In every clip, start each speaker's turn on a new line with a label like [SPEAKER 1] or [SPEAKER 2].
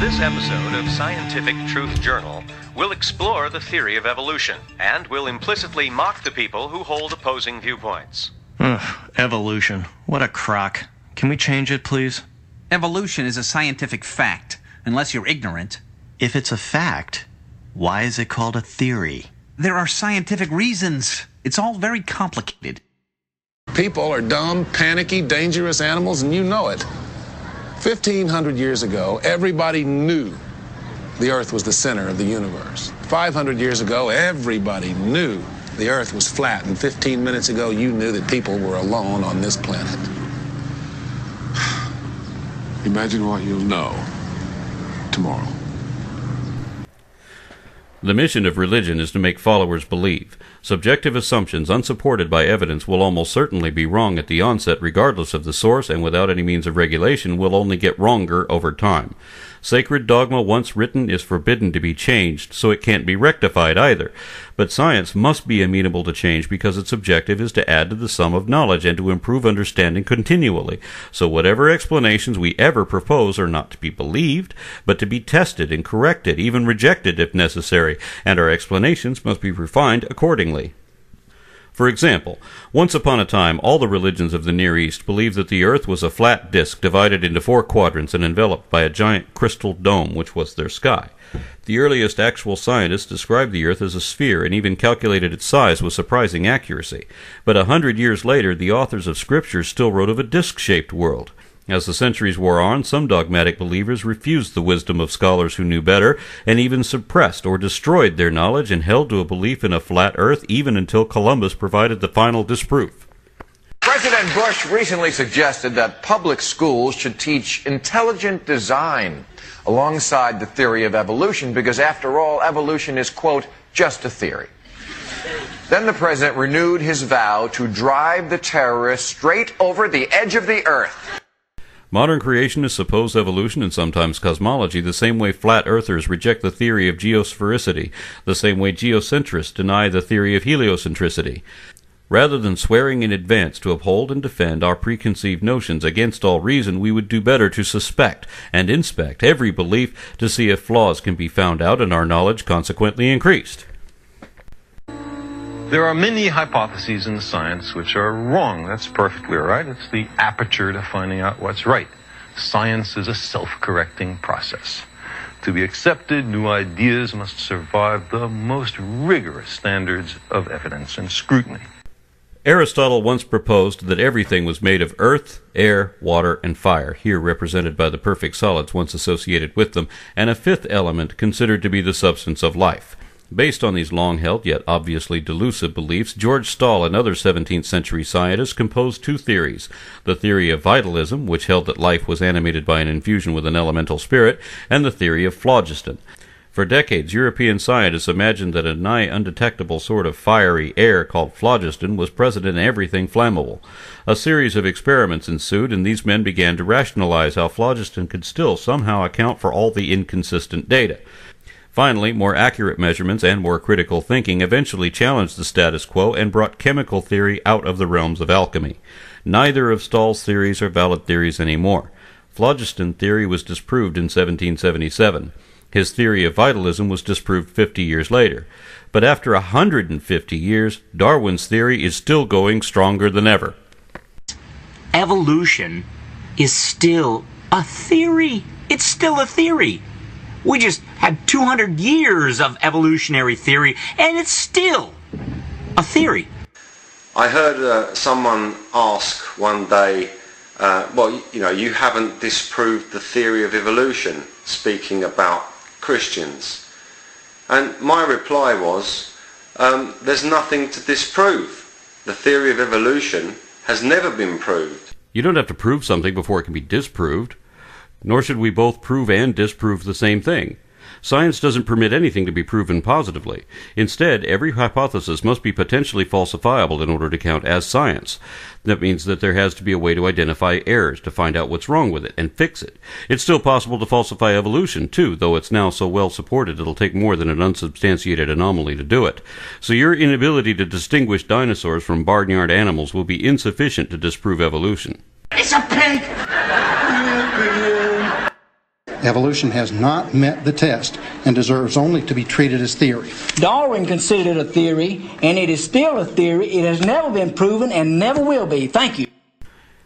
[SPEAKER 1] this episode of Scientific Truth Journal, we'll explore the theory of evolution and we'll implicitly mock the people who hold opposing viewpoints.
[SPEAKER 2] Ugh, evolution. What a crock. Can we change it, please?
[SPEAKER 3] Evolution is a scientific fact, unless you're ignorant.
[SPEAKER 4] If it's a fact, why is it called a theory?
[SPEAKER 3] There are scientific reasons. It's all very complicated.
[SPEAKER 5] People are dumb, panicky, dangerous animals, and you know it. 1,500 years ago, everybody knew the Earth was the center of the universe. 500 years ago, everybody knew the Earth was flat. And 15 minutes ago, you knew that people were alone on this planet.
[SPEAKER 6] Imagine what you'll know tomorrow.
[SPEAKER 7] The mission of religion is to make followers believe. Subjective assumptions unsupported by evidence will almost certainly be wrong at the onset, regardless of the source, and without any means of regulation will only get wronger over time. Sacred dogma once written is forbidden to be changed, so it can't be rectified either. But science must be amenable to change because its objective is to add to the sum of knowledge and to improve understanding continually. So whatever explanations we ever propose are not to be believed, but to be tested and corrected, even rejected if necessary, and our explanations must be refined accordingly. For example, once upon a time, all the religions of the Near East believed that the earth was a flat disk divided into four quadrants and enveloped by a giant crystal dome, which was their sky. The earliest actual scientists described the earth as a sphere and even calculated its size with surprising accuracy. But a hundred years later, the authors of scripture still wrote of a disc shaped world. As the centuries wore on, some dogmatic believers refused the wisdom of scholars who knew better, and even suppressed or destroyed their knowledge and held to a belief in a flat earth even until Columbus provided the final disproof.
[SPEAKER 8] President Bush recently suggested that public schools should teach intelligent design alongside the theory of evolution because, after all, evolution is, quote, just a theory. Then the president renewed his vow to drive the terrorists straight over the edge of the earth.
[SPEAKER 7] Modern creationists suppose evolution and sometimes cosmology the same way flat earthers reject the theory of geosphericity, the same way geocentrists deny the theory of heliocentricity. Rather than swearing in advance to uphold and defend our preconceived notions against all reason, we would do better to suspect and inspect every belief to see if flaws can be found out and our knowledge consequently increased.
[SPEAKER 9] There are many hypotheses in science which are wrong. That's perfectly right. It's the aperture to finding out what's right. Science is a self-correcting process. To be accepted, new ideas must survive the most rigorous standards of evidence and scrutiny.
[SPEAKER 7] Aristotle once proposed that everything was made of earth, air, water, and fire, here represented by the perfect solids once associated with them, and a fifth element considered to be the substance of life. Based on these long held yet obviously delusive beliefs, George Stahl and other 17th century scientists composed two theories the theory of vitalism, which held that life was animated by an infusion with an elemental spirit, and the theory of phlogiston. For decades, European scientists imagined that a nigh undetectable sort of fiery air called phlogiston was present in everything flammable. A series of experiments ensued, and these men began to rationalize how phlogiston could still somehow account for all the inconsistent data. Finally, more accurate measurements and more critical thinking eventually challenged the status quo and brought chemical theory out of the realms of alchemy. Neither of Stahl's theories are valid theories anymore. Phlogiston theory was disproved in 1777. His theory of vitalism was disproved 50 years later. But after 150 years, Darwin's theory is still going stronger than ever.
[SPEAKER 10] Evolution is still a theory. It's still a theory. We just had 200 years of evolutionary theory, and it's still a theory.
[SPEAKER 11] I heard uh, someone ask one day, uh, well, you know, you haven't disproved the theory of evolution, speaking about Christians. And my reply was, um, there's nothing to disprove. The theory of evolution has never been proved.
[SPEAKER 7] You don't have to prove something before it can be disproved. Nor should we both prove and disprove the same thing. Science doesn't permit anything to be proven positively. Instead, every hypothesis must be potentially falsifiable in order to count as science. That means that there has to be a way to identify errors, to find out what's wrong with it, and fix it. It's still possible to falsify evolution, too, though it's now so well supported it'll take more than an unsubstantiated anomaly to do it. So your inability to distinguish dinosaurs from barnyard animals will be insufficient to disprove evolution.
[SPEAKER 10] It's a pig!
[SPEAKER 12] Evolution has not met the test and deserves only to be treated as theory.
[SPEAKER 13] Darwin considered it a theory, and it is still a theory. It has never been proven and never will be. Thank you.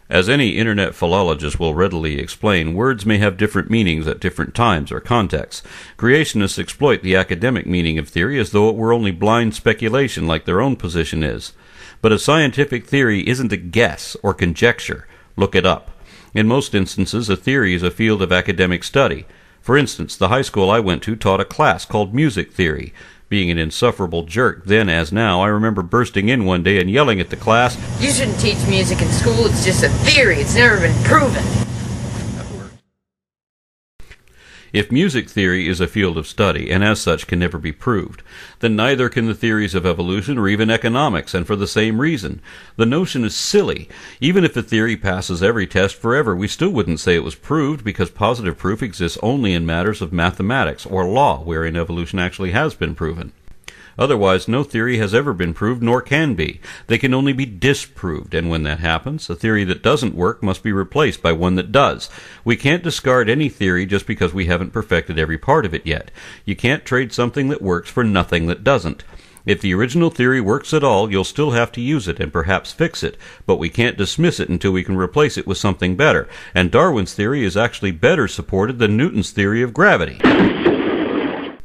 [SPEAKER 7] As any internet philologist will readily explain, words may have different meanings at different times or contexts. Creationists exploit the academic meaning of theory as though it were only blind speculation like their own position is. But a scientific theory isn't a guess or conjecture. Look it up. In most instances, a theory is a field of academic study. For instance, the high school I went to taught a class called music theory. Being an insufferable jerk then as now, I remember bursting in one day and yelling at the class,
[SPEAKER 14] You shouldn't teach music in school. It's just a theory. It's never been proven.
[SPEAKER 7] If music theory is a field of study, and as such can never be proved, then neither can the theories of evolution or even economics, and for the same reason. The notion is silly. Even if a theory passes every test forever, we still wouldn't say it was proved because positive proof exists only in matters of mathematics or law, wherein evolution actually has been proven. Otherwise, no theory has ever been proved nor can be. They can only be disproved, and when that happens, a theory that doesn't work must be replaced by one that does. We can't discard any theory just because we haven't perfected every part of it yet. You can't trade something that works for nothing that doesn't. If the original theory works at all, you'll still have to use it and perhaps fix it, but we can't dismiss it until we can replace it with something better. And Darwin's theory is actually better supported than Newton's theory of gravity.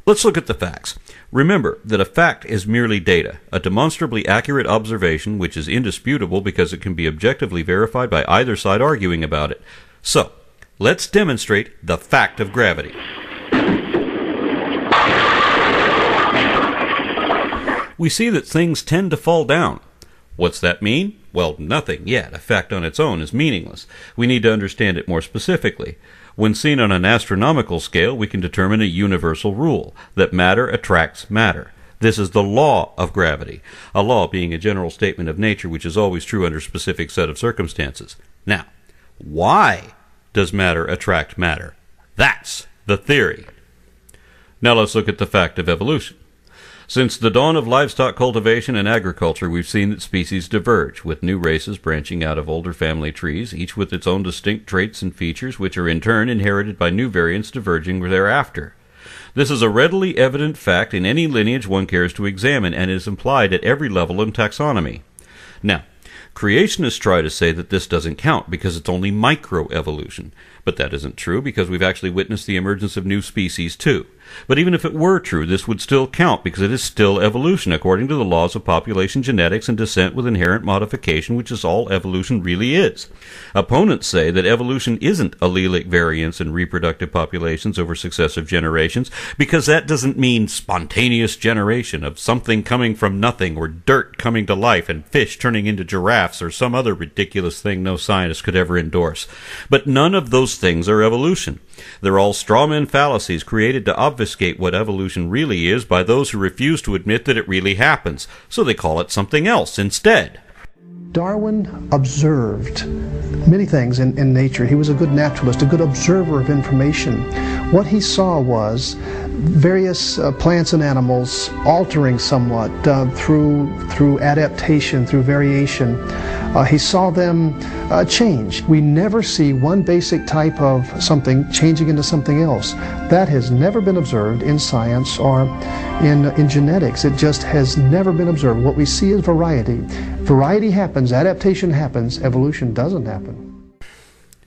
[SPEAKER 7] Let's look at the facts. Remember that a fact is merely data, a demonstrably accurate observation which is indisputable because it can be objectively verified by either side arguing about it. So, let's demonstrate the fact of gravity. We see that things tend to fall down. What's that mean? Well, nothing yet. A fact on its own is meaningless. We need to understand it more specifically. When seen on an astronomical scale, we can determine a universal rule that matter attracts matter. This is the law of gravity, a law being a general statement of nature which is always true under a specific set of circumstances. Now, why does matter attract matter? That's the theory. Now let's look at the fact of evolution. Since the dawn of livestock cultivation and agriculture, we've seen that species diverge, with new races branching out of older family trees, each with its own distinct traits and features, which are in turn inherited by new variants diverging thereafter. This is a readily evident fact in any lineage one cares to examine, and is implied at every level in taxonomy. Now, creationists try to say that this doesn't count because it's only microevolution, but that isn't true because we've actually witnessed the emergence of new species too. But even if it were true, this would still count because it is still evolution according to the laws of population genetics and descent with inherent modification, which is all evolution really is. Opponents say that evolution isn't allelic variance in reproductive populations over successive generations because that doesn't mean spontaneous generation of something coming from nothing or dirt coming to life and fish turning into giraffes or some other ridiculous thing no scientist could ever endorse. But none of those things are evolution. They're all strawman fallacies created to obfuscate what evolution really is by those who refuse to admit that it really happens, so they call it something else instead.
[SPEAKER 12] Darwin observed many things in, in nature. He was a good naturalist, a good observer of information. What he saw was various uh, plants and animals altering somewhat uh, through through adaptation, through variation. Uh, he saw them uh, change. We never see one basic type of something changing into something else. That has never been observed in science or in in genetics. It just has never been observed. What we see is variety. Variety happens, adaptation happens, evolution doesn't happen.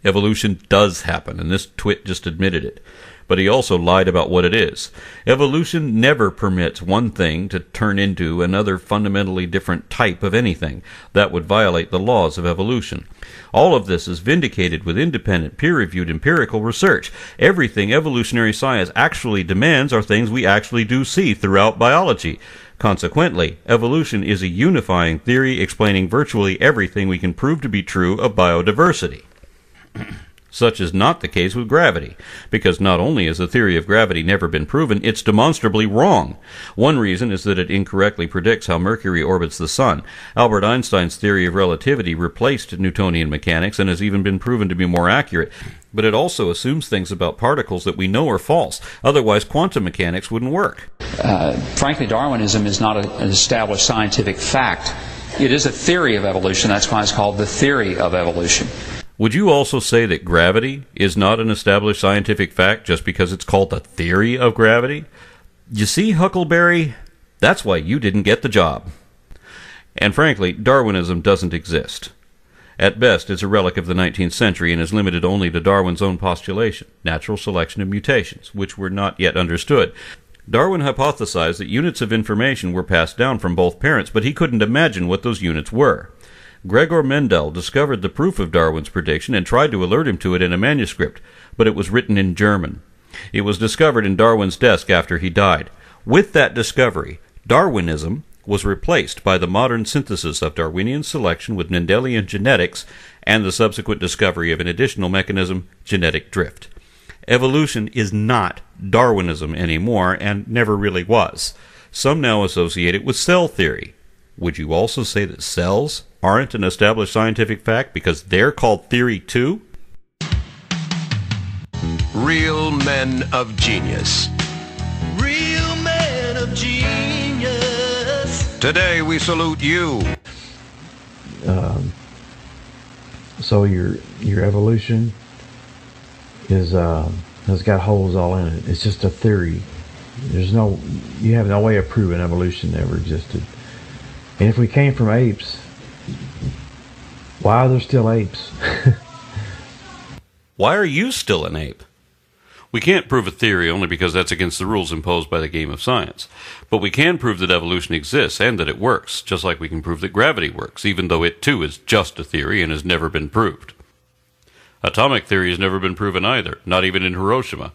[SPEAKER 7] Evolution does happen, and this twit just admitted it. But he also lied about what it is. Evolution never permits one thing to turn into another fundamentally different type of anything. That would violate the laws of evolution. All of this is vindicated with independent, peer reviewed empirical research. Everything evolutionary science actually demands are things we actually do see throughout biology. Consequently, evolution is a unifying theory explaining virtually everything we can prove to be true of biodiversity. Such is not the case with gravity, because not only has the theory of gravity never been proven, it's demonstrably wrong. One reason is that it incorrectly predicts how Mercury orbits the Sun. Albert Einstein's theory of relativity replaced Newtonian mechanics and has even been proven to be more accurate. But it also assumes things about particles that we know are false. Otherwise, quantum mechanics wouldn't work.
[SPEAKER 15] Uh, frankly, Darwinism is not a, an established scientific fact. It is a theory of evolution. That's why it's called the theory of evolution.
[SPEAKER 7] Would you also say that gravity is not an established scientific fact just because it's called the theory of gravity? You see, Huckleberry, that's why you didn't get the job. And frankly, Darwinism doesn't exist. At best, it's a relic of the 19th century and is limited only to Darwin's own postulation, natural selection of mutations, which were not yet understood. Darwin hypothesized that units of information were passed down from both parents, but he couldn't imagine what those units were. Gregor Mendel discovered the proof of Darwin's prediction and tried to alert him to it in a manuscript, but it was written in German. It was discovered in Darwin's desk after he died. With that discovery, Darwinism was replaced by the modern synthesis of Darwinian selection with Mendelian genetics and the subsequent discovery of an additional mechanism, genetic drift. Evolution is not Darwinism anymore and never really was. Some now associate it with cell theory. Would you also say that cells aren't an established scientific fact because they're called theory too?
[SPEAKER 16] Real men of genius.
[SPEAKER 17] Real men of genius.
[SPEAKER 16] Today we salute you.
[SPEAKER 18] Um, so your your evolution is uh, has got holes all in it. It's just a theory. There's no you have no way of proving evolution ever existed. And if we came from apes, why are there still apes?
[SPEAKER 7] Why are you still an ape? We can't prove a theory only because that's against the rules imposed by the game of science. But we can prove that evolution exists and that it works, just like we can prove that gravity works, even though it too is just a theory and has never been proved. Atomic theory has never been proven either, not even in Hiroshima.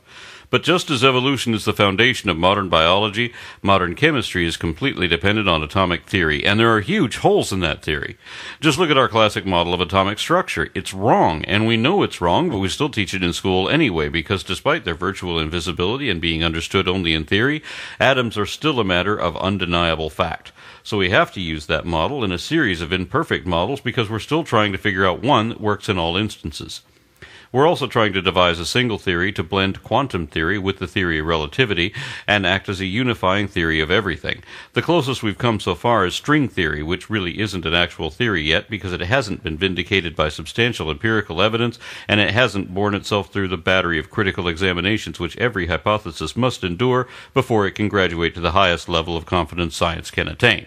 [SPEAKER 7] But just as evolution is the foundation of modern biology, modern chemistry is completely dependent on atomic theory, and there are huge holes in that theory. Just look at our classic model of atomic structure. It's wrong, and we know it's wrong, but we still teach it in school anyway, because despite their virtual invisibility and being understood only in theory, atoms are still a matter of undeniable fact. So we have to use that model in a series of imperfect models because we're still trying to figure out one that works in all instances. We're also trying to devise a single theory to blend quantum theory with the theory of relativity and act as a unifying theory of everything. The closest we've come so far is string theory, which really isn't an actual theory yet because it hasn't been vindicated by substantial empirical evidence and it hasn't borne itself through the battery of critical examinations which every hypothesis must endure before it can graduate to the highest level of confidence science can attain.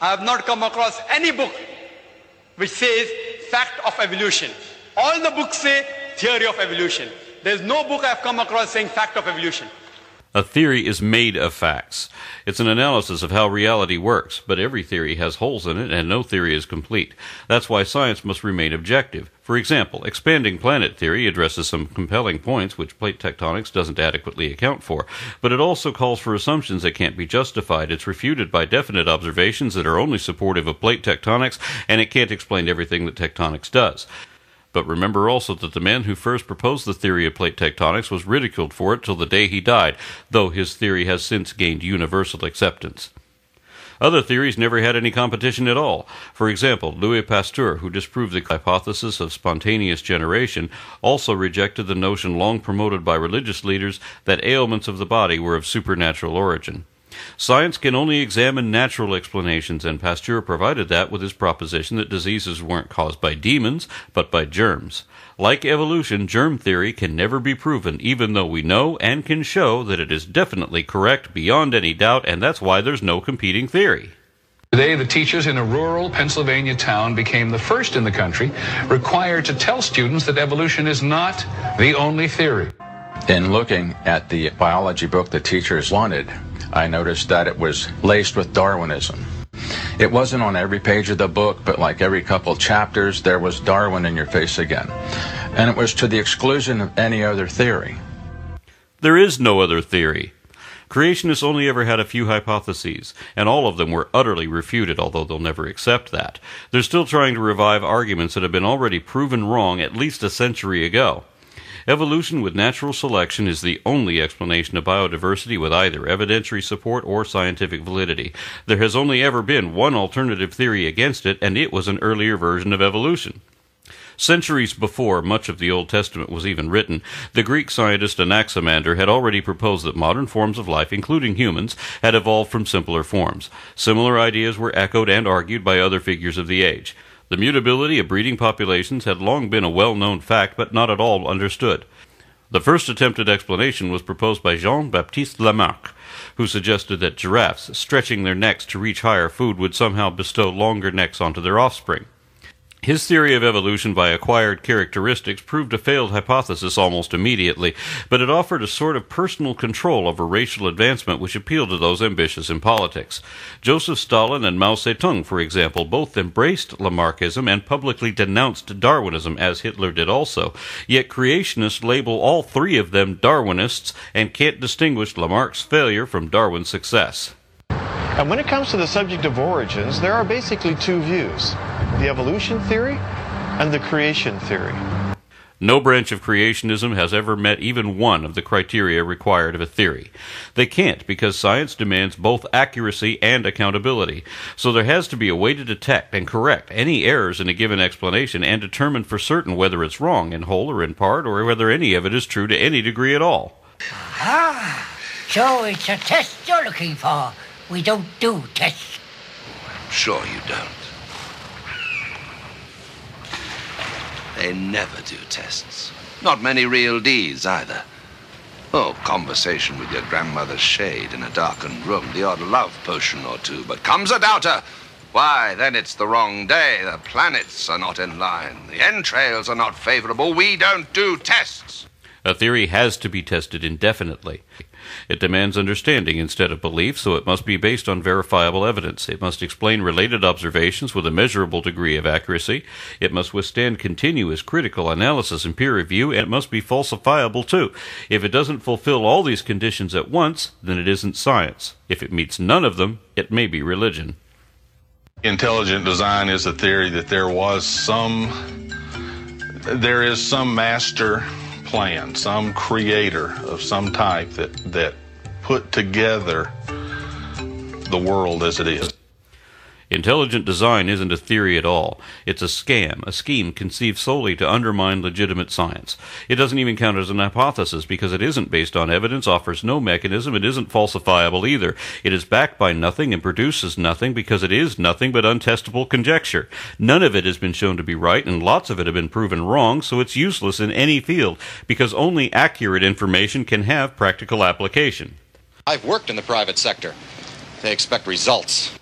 [SPEAKER 19] I have not come across any book which says fact of evolution. All the books say theory of evolution. There's no book I've come across saying fact of evolution.
[SPEAKER 7] A theory is made of facts. It's an analysis of how reality works, but every theory has holes in it and no theory is complete. That's why science must remain objective. For example, expanding planet theory addresses some compelling points which plate tectonics doesn't adequately account for, but it also calls for assumptions that can't be justified. It's refuted by definite observations that are only supportive of plate tectonics, and it can't explain everything that tectonics does. But remember also that the man who first proposed the theory of plate tectonics was ridiculed for it till the day he died, though his theory has since gained universal acceptance. Other theories never had any competition at all. For example, Louis Pasteur, who disproved the hypothesis of spontaneous generation, also rejected the notion long promoted by religious leaders that ailments of the body were of supernatural origin. Science can only examine natural explanations, and Pasteur provided that with his proposition that diseases weren't caused by demons, but by germs. Like evolution, germ theory can never be proven, even though we know and can show that it is definitely correct beyond any doubt, and that's why there's no competing theory.
[SPEAKER 20] Today, the teachers in a rural Pennsylvania town became the first in the country required to tell students that evolution is not the only theory.
[SPEAKER 21] In looking at the biology book the teachers wanted, I noticed that it was laced with Darwinism. It wasn't on every page of the book, but like every couple chapters, there was Darwin in your face again. And it was to the exclusion of any other theory.
[SPEAKER 7] There is no other theory. Creationists only ever had a few hypotheses, and all of them were utterly refuted, although they'll never accept that. They're still trying to revive arguments that have been already proven wrong at least a century ago. Evolution with natural selection is the only explanation of biodiversity with either evidentiary support or scientific validity. There has only ever been one alternative theory against it, and it was an earlier version of evolution. Centuries before much of the Old Testament was even written, the Greek scientist Anaximander had already proposed that modern forms of life, including humans, had evolved from simpler forms. Similar ideas were echoed and argued by other figures of the age. The mutability of breeding populations had long been a well known fact, but not at all understood. The first attempted explanation was proposed by Jean Baptiste Lamarck, who suggested that giraffes, stretching their necks to reach higher food, would somehow bestow longer necks onto their offspring. His theory of evolution by acquired characteristics proved a failed hypothesis almost immediately, but it offered a sort of personal control over racial advancement which appealed to those ambitious in politics. Joseph Stalin and Mao Zedong, for example, both embraced Lamarckism and publicly denounced Darwinism, as Hitler did also. Yet creationists label all three of them Darwinists and can't distinguish Lamarck's failure from Darwin's success.
[SPEAKER 22] And when it comes to the subject of origins, there are basically two views the evolution theory and the creation theory.
[SPEAKER 7] No branch of creationism has ever met even one of the criteria required of a theory. They can't because science demands both accuracy and accountability. So there has to be a way to detect and correct any errors in a given explanation and determine for certain whether it's wrong in whole or in part or whether any of it is true to any degree at all.
[SPEAKER 23] Ah, so it's a test you're looking for. We don't do tests.
[SPEAKER 24] I'm Sure you don't. They never do tests. Not many real deeds either. Oh, conversation with your grandmother's shade in a darkened room, the odd love potion or two, but comes a doubter. Why, then it's the wrong day. The planets are not in line. The entrails are not favorable. We don't do tests.
[SPEAKER 7] A theory has to be tested indefinitely. It demands understanding instead of belief, so it must be based on verifiable evidence. It must explain related observations with a measurable degree of accuracy. It must withstand continuous critical analysis and peer review, and it must be falsifiable too. If it doesn't fulfill all these conditions at once, then it isn't science. If it meets none of them, it may be religion.
[SPEAKER 25] Intelligent design is the theory that there was some, there is some master plan, some creator of some type that, that put together the world as it is.
[SPEAKER 7] Intelligent design isn't a theory at all. It's a scam, a scheme conceived solely to undermine legitimate science. It doesn't even count as an hypothesis because it isn't based on evidence, offers no mechanism, it isn't falsifiable either. It is backed by nothing and produces nothing because it is nothing but untestable conjecture. None of it has been shown to be right and lots of it have been proven wrong, so it's useless in any field because only accurate information can have practical application.
[SPEAKER 26] I've worked in the private sector. They expect results.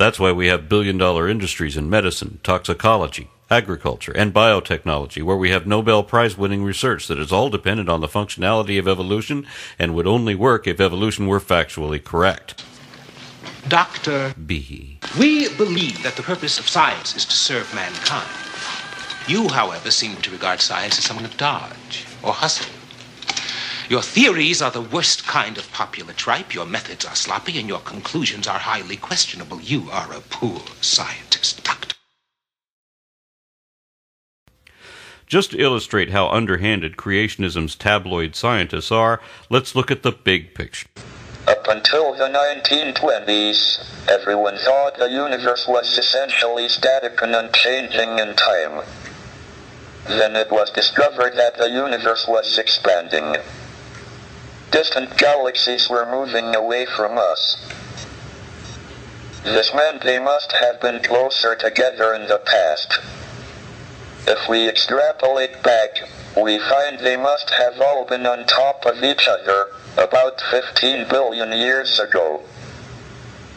[SPEAKER 7] That's why we have billion dollar industries in medicine, toxicology, agriculture, and biotechnology, where we have Nobel Prize winning research that is all dependent on the functionality of evolution and would only work if evolution were factually correct.
[SPEAKER 27] Dr.
[SPEAKER 7] B.
[SPEAKER 27] We believe that the purpose of science is to serve mankind. You, however, seem to regard science as something of dodge or hustle. Your theories are the worst kind of popular tripe, your methods are sloppy, and your conclusions are highly questionable. You are a poor scientist, Doctor.
[SPEAKER 7] Just to illustrate how underhanded creationism's tabloid scientists are, let's look at the big picture.
[SPEAKER 28] Up until the 1920s, everyone thought the universe was essentially static and unchanging in time. Then it was discovered that the universe was expanding. Distant galaxies were moving away from us. This meant they must have been closer together in the past. If we extrapolate back, we find they must have all been on top of each other about 15 billion years ago.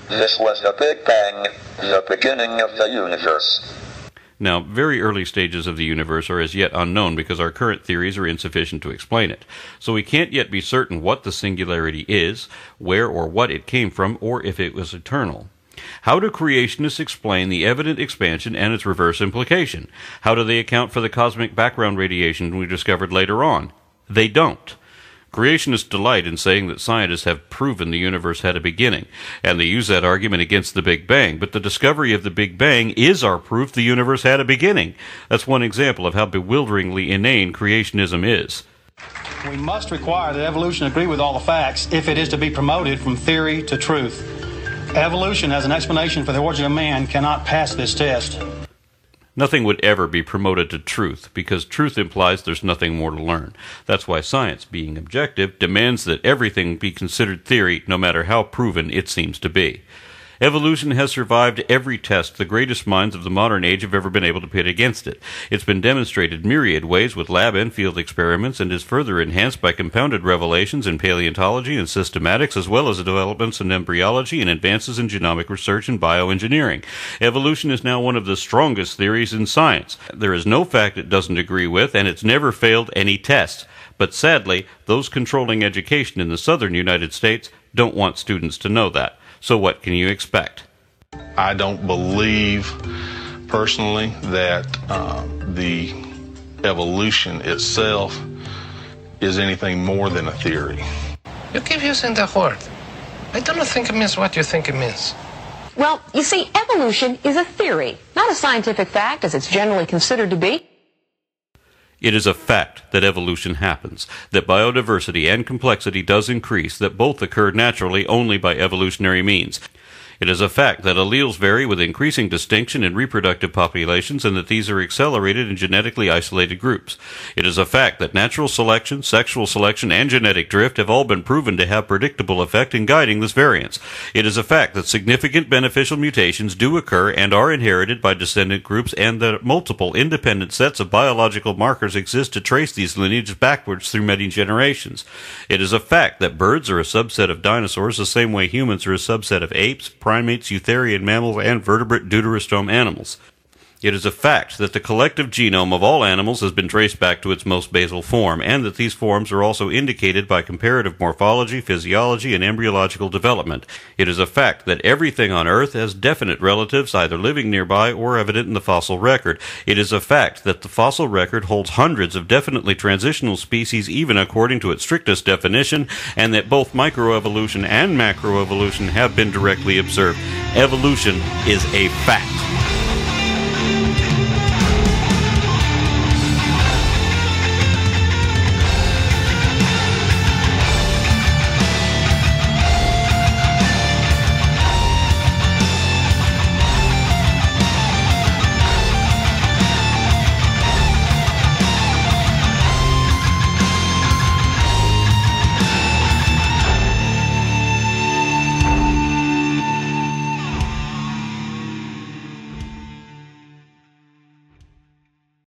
[SPEAKER 28] This was the Big Bang, the beginning of the universe.
[SPEAKER 7] Now, very early stages of the universe are as yet unknown because our current theories are insufficient to explain it. So we can't yet be certain what the singularity is, where or what it came from, or if it was eternal. How do creationists explain the evident expansion and its reverse implication? How do they account for the cosmic background radiation we discovered later on? They don't. Creationists delight in saying that scientists have proven the universe had a beginning, and they use that argument against the Big Bang. But the discovery of the Big Bang is our proof the universe had a beginning. That's one example of how bewilderingly inane creationism is.
[SPEAKER 29] We must require that evolution agree with all the facts if it is to be promoted from theory to truth. Evolution as an explanation for the origin of man cannot pass this test.
[SPEAKER 7] Nothing would ever be promoted to truth because truth implies there's nothing more to learn. That's why science, being objective, demands that everything be considered theory no matter how proven it seems to be. Evolution has survived every test the greatest minds of the modern age have ever been able to pit against it. It's been demonstrated myriad ways with lab and field experiments and is further enhanced by compounded revelations in paleontology and systematics as well as developments in embryology and advances in genomic research and bioengineering. Evolution is now one of the strongest theories in science. There is no fact it doesn't agree with and it's never failed any test. But sadly, those controlling education in the southern United States don't want students to know that. So what can you expect?
[SPEAKER 25] I don't believe personally that uh, the evolution itself is anything more than a theory.
[SPEAKER 30] You keep using the word. I don't think it means what you think it means.
[SPEAKER 31] Well, you see, evolution is a theory, not a scientific fact as it's generally considered to be.
[SPEAKER 7] It is a fact that evolution happens, that biodiversity and complexity does increase, that both occur naturally only by evolutionary means. It is a fact that alleles vary with increasing distinction in reproductive populations and that these are accelerated in genetically isolated groups. It is a fact that natural selection, sexual selection, and genetic drift have all been proven to have predictable effect in guiding this variance. It is a fact that significant beneficial mutations do occur and are inherited by descendant groups and that multiple independent sets of biological markers exist to trace these lineages backwards through many generations. It is a fact that birds are a subset of dinosaurs the same way humans are a subset of apes, primates, eutherian mammals, and vertebrate deuterostome animals. It is a fact that the collective genome of all animals has been traced back to its most basal form, and that these forms are also indicated by comparative morphology, physiology, and embryological development. It is a fact that everything on Earth has definite relatives either living nearby or evident in the fossil record. It is a fact that the fossil record holds hundreds of definitely transitional species even according to its strictest definition, and that both microevolution and macroevolution have been directly observed. Evolution is a fact.